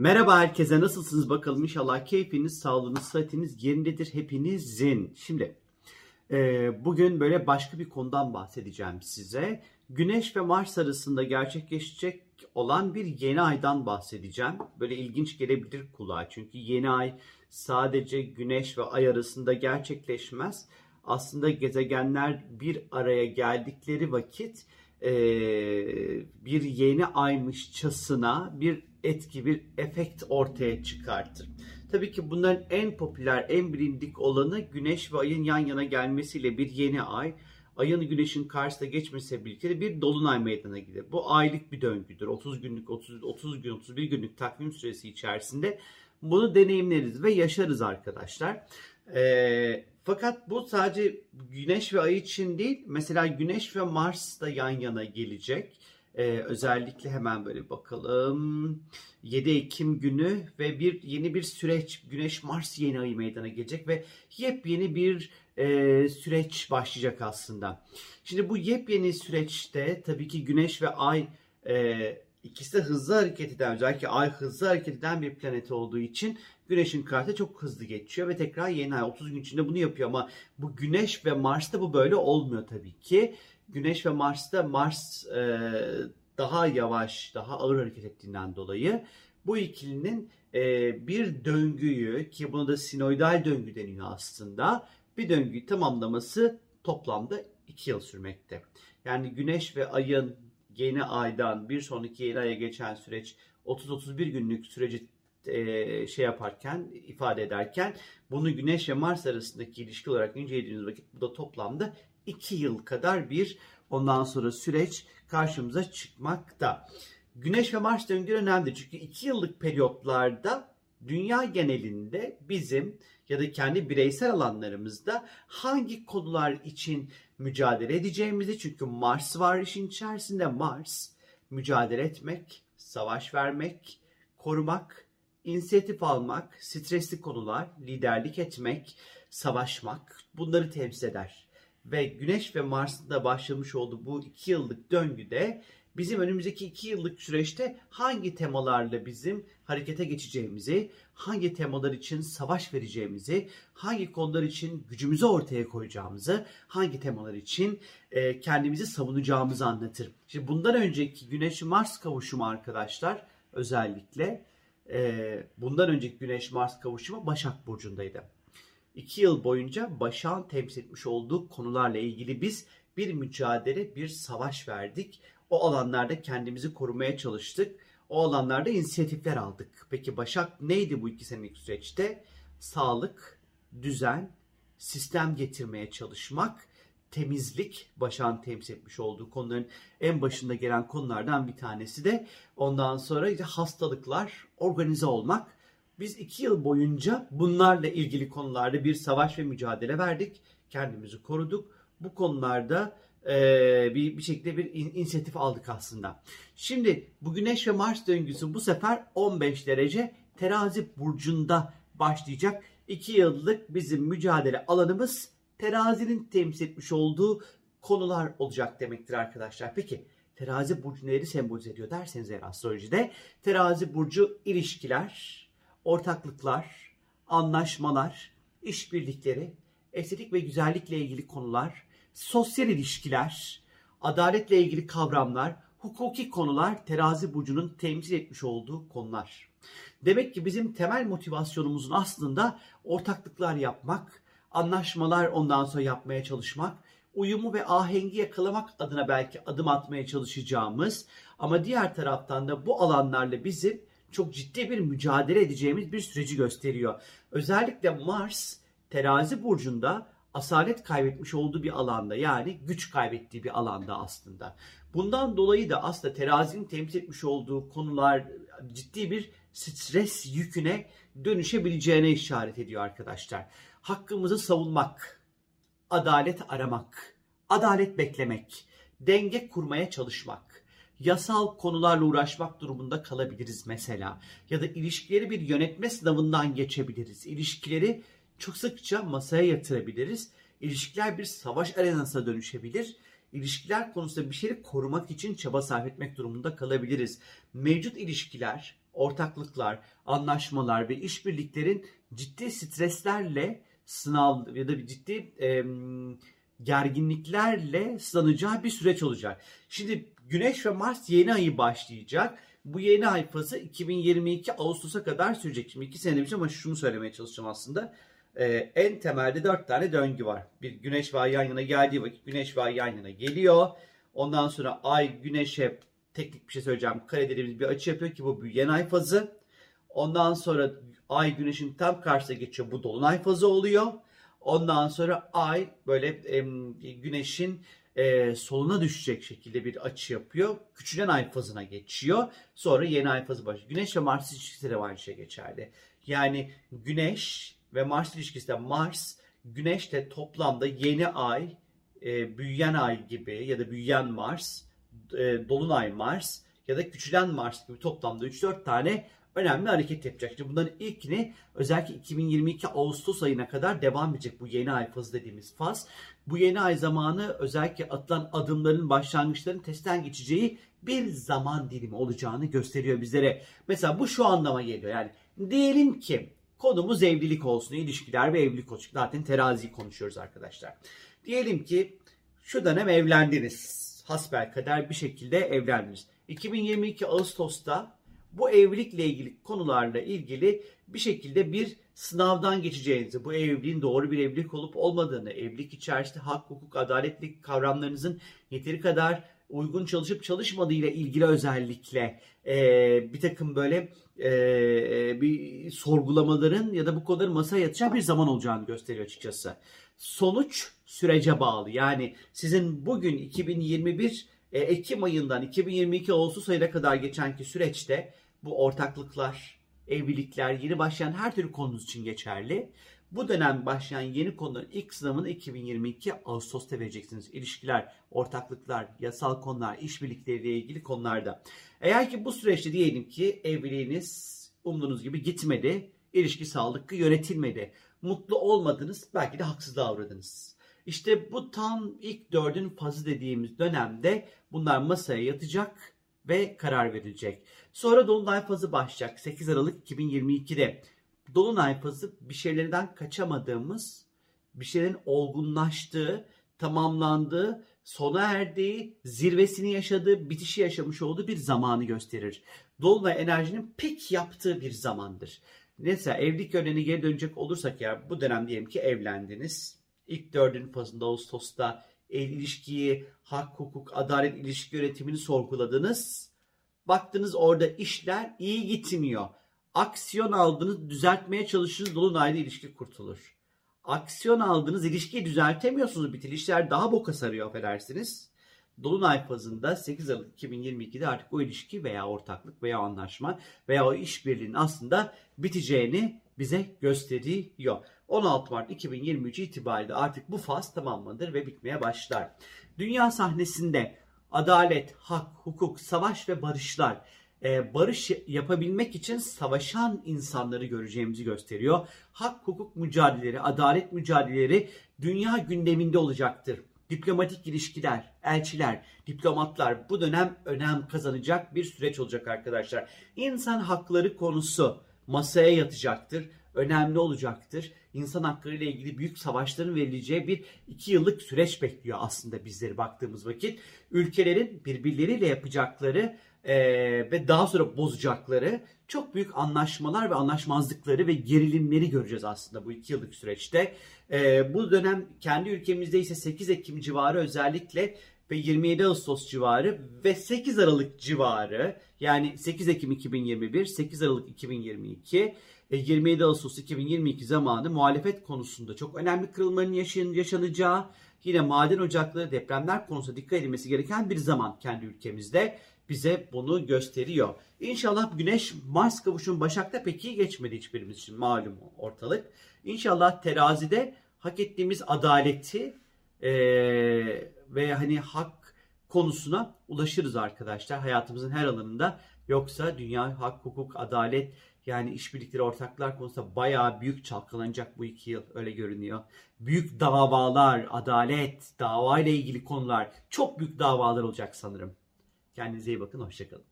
Merhaba herkese nasılsınız bakalım inşallah keyfiniz, sağlığınız, sıhhatiniz yerindedir hepinizin. Şimdi e, bugün böyle başka bir konudan bahsedeceğim size. Güneş ve Mars arasında gerçekleşecek olan bir yeni aydan bahsedeceğim. Böyle ilginç gelebilir kulağa çünkü yeni ay sadece Güneş ve Ay arasında gerçekleşmez. Aslında gezegenler bir araya geldikleri vakit e, bir yeni aymışçasına bir etki, bir efekt ortaya çıkartır. Tabii ki bunların en popüler, en bilindik olanı Güneş ve Ay'ın yan yana gelmesiyle bir yeni ay. Ayın Güneş'in karşısına geçmesiyle birlikte bir dolunay meydana gelir. Bu aylık bir döngüdür. 30 günlük, 30, 30 gün, 31 günlük takvim süresi içerisinde bunu deneyimleriz ve yaşarız arkadaşlar. Ee, fakat bu sadece Güneş ve Ay için değil. Mesela Güneş ve Mars da yan yana gelecek. Ee, özellikle hemen böyle bakalım. 7 Ekim günü ve bir yeni bir süreç Güneş Mars yeni ayı meydana gelecek ve yepyeni bir e, süreç başlayacak aslında. Şimdi bu yepyeni süreçte tabii ki Güneş ve Ay e, ikisi de hızlı hareket eden özellikle Ay hızlı hareket eden bir planet olduğu için Güneş'in kartı çok hızlı geçiyor ve tekrar yeni ay 30 gün içinde bunu yapıyor ama bu Güneş ve Mars'ta bu böyle olmuyor tabii ki. Güneş ve Mars'ta Mars e, daha yavaş, daha ağır hareket ettiğinden dolayı bu ikilinin e, bir döngüyü ki buna da sinoidal döngü deniyor aslında bir döngüyü tamamlaması toplamda 2 yıl sürmekte. Yani Güneş ve Ay'ın yeni aydan bir sonraki yeni aya geçen süreç 30-31 günlük süreci e, şey yaparken ifade ederken bunu Güneş ve Mars arasındaki ilişki olarak incelediğiniz vakit bu da toplamda 2 yıl kadar bir ondan sonra süreç karşımıza çıkmakta. Güneş ve Mars döngüleri önemli çünkü 2 yıllık periyotlarda dünya genelinde bizim ya da kendi bireysel alanlarımızda hangi konular için mücadele edeceğimizi çünkü Mars var işin içerisinde Mars mücadele etmek, savaş vermek, korumak, inisiyatif almak, stresli konular, liderlik etmek, savaşmak bunları temsil eder. Ve Güneş ve Mars'ın da başlamış olduğu bu iki yıllık döngüde bizim önümüzdeki iki yıllık süreçte hangi temalarla bizim harekete geçeceğimizi, hangi temalar için savaş vereceğimizi, hangi konular için gücümüzü ortaya koyacağımızı, hangi temalar için e, kendimizi savunacağımızı anlatır. Şimdi bundan önceki Güneş-Mars kavuşumu arkadaşlar özellikle e, bundan önceki Güneş-Mars kavuşumu Başak Burcu'ndaydı. İki yıl boyunca Başak'ın temsil etmiş olduğu konularla ilgili biz bir mücadele, bir savaş verdik. O alanlarda kendimizi korumaya çalıştık. O alanlarda inisiyatifler aldık. Peki Başak neydi bu iki senelik süreçte? Sağlık, düzen, sistem getirmeye çalışmak, temizlik Başak'ın temsil etmiş olduğu konuların en başında gelen konulardan bir tanesi de ondan sonra işte hastalıklar, organize olmak. Biz iki yıl boyunca bunlarla ilgili konularda bir savaş ve mücadele verdik. Kendimizi koruduk. Bu konularda e, bir, bir şekilde bir in, inisiyatif aldık aslında. Şimdi bu Güneş ve Mars döngüsü bu sefer 15 derece terazi burcunda başlayacak. 2 yıllık bizim mücadele alanımız terazinin temsil etmiş olduğu konular olacak demektir arkadaşlar. Peki terazi burcu neleri sembolize ediyor derseniz eğer astrolojide terazi burcu ilişkiler, ortaklıklar, anlaşmalar, işbirlikleri, estetik ve güzellikle ilgili konular, sosyal ilişkiler, adaletle ilgili kavramlar, hukuki konular terazi burcunun temsil etmiş olduğu konular. Demek ki bizim temel motivasyonumuzun aslında ortaklıklar yapmak, anlaşmalar ondan sonra yapmaya çalışmak, uyumu ve ahengi yakalamak adına belki adım atmaya çalışacağımız ama diğer taraftan da bu alanlarla bizim çok ciddi bir mücadele edeceğimiz bir süreci gösteriyor. Özellikle Mars terazi burcunda asalet kaybetmiş olduğu bir alanda yani güç kaybettiği bir alanda aslında. Bundan dolayı da aslında terazinin temsil etmiş olduğu konular ciddi bir stres yüküne dönüşebileceğine işaret ediyor arkadaşlar. Hakkımızı savunmak, adalet aramak, adalet beklemek, denge kurmaya çalışmak, yasal konularla uğraşmak durumunda kalabiliriz mesela. Ya da ilişkileri bir yönetme sınavından geçebiliriz. İlişkileri çok sıkça masaya yatırabiliriz. İlişkiler bir savaş arenasına dönüşebilir. İlişkiler konusunda bir şeyi korumak için çaba sarf etmek durumunda kalabiliriz. Mevcut ilişkiler ortaklıklar, anlaşmalar ve işbirliklerin ciddi streslerle sınav ya da bir ciddi e, gerginliklerle sınanacağı bir süreç olacak. Şimdi Güneş ve Mars yeni ayı başlayacak. Bu yeni ay fazı 2022 Ağustos'a kadar sürecek. Şimdi iki sene demişim ama şunu söylemeye çalışacağım aslında. Ee, en temelde dört tane döngü var. Bir Güneş ve Ay yan yana geldiği vakit Güneş ve Ay yan yana geliyor. Ondan sonra Ay Güneş'e teknik bir şey söyleyeceğim. Kare dediğimiz bir açı yapıyor ki bu yeni ay fazı. Ondan sonra Ay Güneş'in tam karşısına geçiyor. Bu dolunay fazı oluyor. Ondan sonra Ay böyle e, Güneş'in e, soluna düşecek şekilde bir açı yapıyor. Küçülen ay fazına geçiyor. Sonra yeni ay fazı başlıyor. Güneş ve Mars ilişkisi de aynı şey geçerli. Yani Güneş ve Mars ilişkisi de Mars, Güneş de toplamda yeni ay, e, büyüyen ay gibi ya da büyüyen Mars, e, dolunay Mars ya da küçülen Mars gibi toplamda 3-4 tane önemli hareket yapacak. Şimdi bunların ilkini özellikle 2022 Ağustos ayına kadar devam edecek bu yeni ay fazı dediğimiz faz. Bu yeni ay zamanı özellikle atılan adımların başlangıçların testten geçeceği bir zaman dilimi olacağını gösteriyor bizlere. Mesela bu şu anlama geliyor. Yani diyelim ki konumuz evlilik olsun, ilişkiler ve evlilik olsun. Zaten teraziyi konuşuyoruz arkadaşlar. Diyelim ki şu dönem evlendiniz. Hasbel kader bir şekilde evlendiniz. 2022 Ağustos'ta bu evlilikle ilgili konularla ilgili bir şekilde bir sınavdan geçeceğinizi, bu evliliğin doğru bir evlilik olup olmadığını, evlilik içerisinde hak, hukuk, adaletlik kavramlarınızın yeteri kadar uygun çalışıp çalışmadığı ile ilgili özellikle e, bir takım böyle e, bir sorgulamaların ya da bu konuların masaya yatacağı bir zaman olacağını gösteriyor açıkçası. Sonuç sürece bağlı. Yani sizin bugün 2021 e, Ekim ayından 2022 Ağustos ayına kadar geçenki süreçte bu ortaklıklar, evlilikler, yeni başlayan her türlü konunuz için geçerli. Bu dönem başlayan yeni konuların ilk sınavını 2022 Ağustos'ta vereceksiniz. İlişkiler, ortaklıklar, yasal konular, işbirlikleriyle ilgili konularda. Eğer ki bu süreçte diyelim ki evliliğiniz umduğunuz gibi gitmedi, ilişki sağlıklı yönetilmedi, mutlu olmadınız, belki de haksız davradınız. İşte bu tam ilk dördün fazı dediğimiz dönemde bunlar masaya yatacak ve karar verilecek. Sonra Dolunay fazı başlayacak 8 Aralık 2022'de. Dolunay fazı bir şeylerden kaçamadığımız, bir şeylerin olgunlaştığı, tamamlandığı, sona erdiği, zirvesini yaşadığı, bitişi yaşamış olduğu bir zamanı gösterir. Dolunay enerjinin pik yaptığı bir zamandır. Mesela evlilik yönüne geri dönecek olursak ya bu dönem diyelim ki evlendiniz. İlk dördün fazında Ağustos'ta el ilişkiyi, hak, hukuk, adalet ilişki yönetimini sorguladınız. Baktınız orada işler iyi gitmiyor. Aksiyon aldınız, düzeltmeye çalıştınız, dolunayda ilişki kurtulur. Aksiyon aldınız, ilişkiyi düzeltemiyorsunuz, bitilişler daha boka sarıyor affedersiniz. Dolunay fazında 8 Aralık 2022'de artık o ilişki veya ortaklık veya anlaşma veya o işbirliğinin aslında biteceğini bize gösteriyor. 16 Mart 2023 itibariyle artık bu faz tamamlanır ve bitmeye başlar. Dünya sahnesinde adalet, hak, hukuk, savaş ve barışlar e, barış yapabilmek için savaşan insanları göreceğimizi gösteriyor. Hak, hukuk mücadeleleri, adalet mücadeleleri dünya gündeminde olacaktır. Diplomatik ilişkiler, elçiler, diplomatlar bu dönem önem kazanacak bir süreç olacak arkadaşlar. İnsan hakları konusu masaya yatacaktır önemli olacaktır. İnsan hakları ile ilgili büyük savaşların verileceği bir iki yıllık süreç bekliyor aslında bizleri baktığımız vakit. Ülkelerin birbirleriyle yapacakları e, ve daha sonra bozacakları çok büyük anlaşmalar ve anlaşmazlıkları ve gerilimleri göreceğiz aslında bu iki yıllık süreçte. E, bu dönem kendi ülkemizde ise 8 Ekim civarı özellikle ve 27 Ağustos civarı ve 8 Aralık civarı yani 8 Ekim 2021, 8 Aralık 2022 27 Ağustos 2022 zamanı muhalefet konusunda çok önemli kırılmanın yaşan, yaşanacağı yine maden ocakları depremler konusunda dikkat edilmesi gereken bir zaman kendi ülkemizde bize bunu gösteriyor. İnşallah Güneş Mars kavuşum Başak'ta pek iyi geçmedi hiçbirimiz için malum ortalık. İnşallah terazide hak ettiğimiz adaleti e, ve hani hak konusuna ulaşırız arkadaşlar hayatımızın her alanında. Yoksa dünya hak, hukuk, adalet yani işbirlikleri, ortaklar konusunda bayağı büyük çalkalanacak bu iki yıl öyle görünüyor. Büyük davalar, adalet, dava ile ilgili konular çok büyük davalar olacak sanırım. Kendinize iyi bakın, hoşçakalın.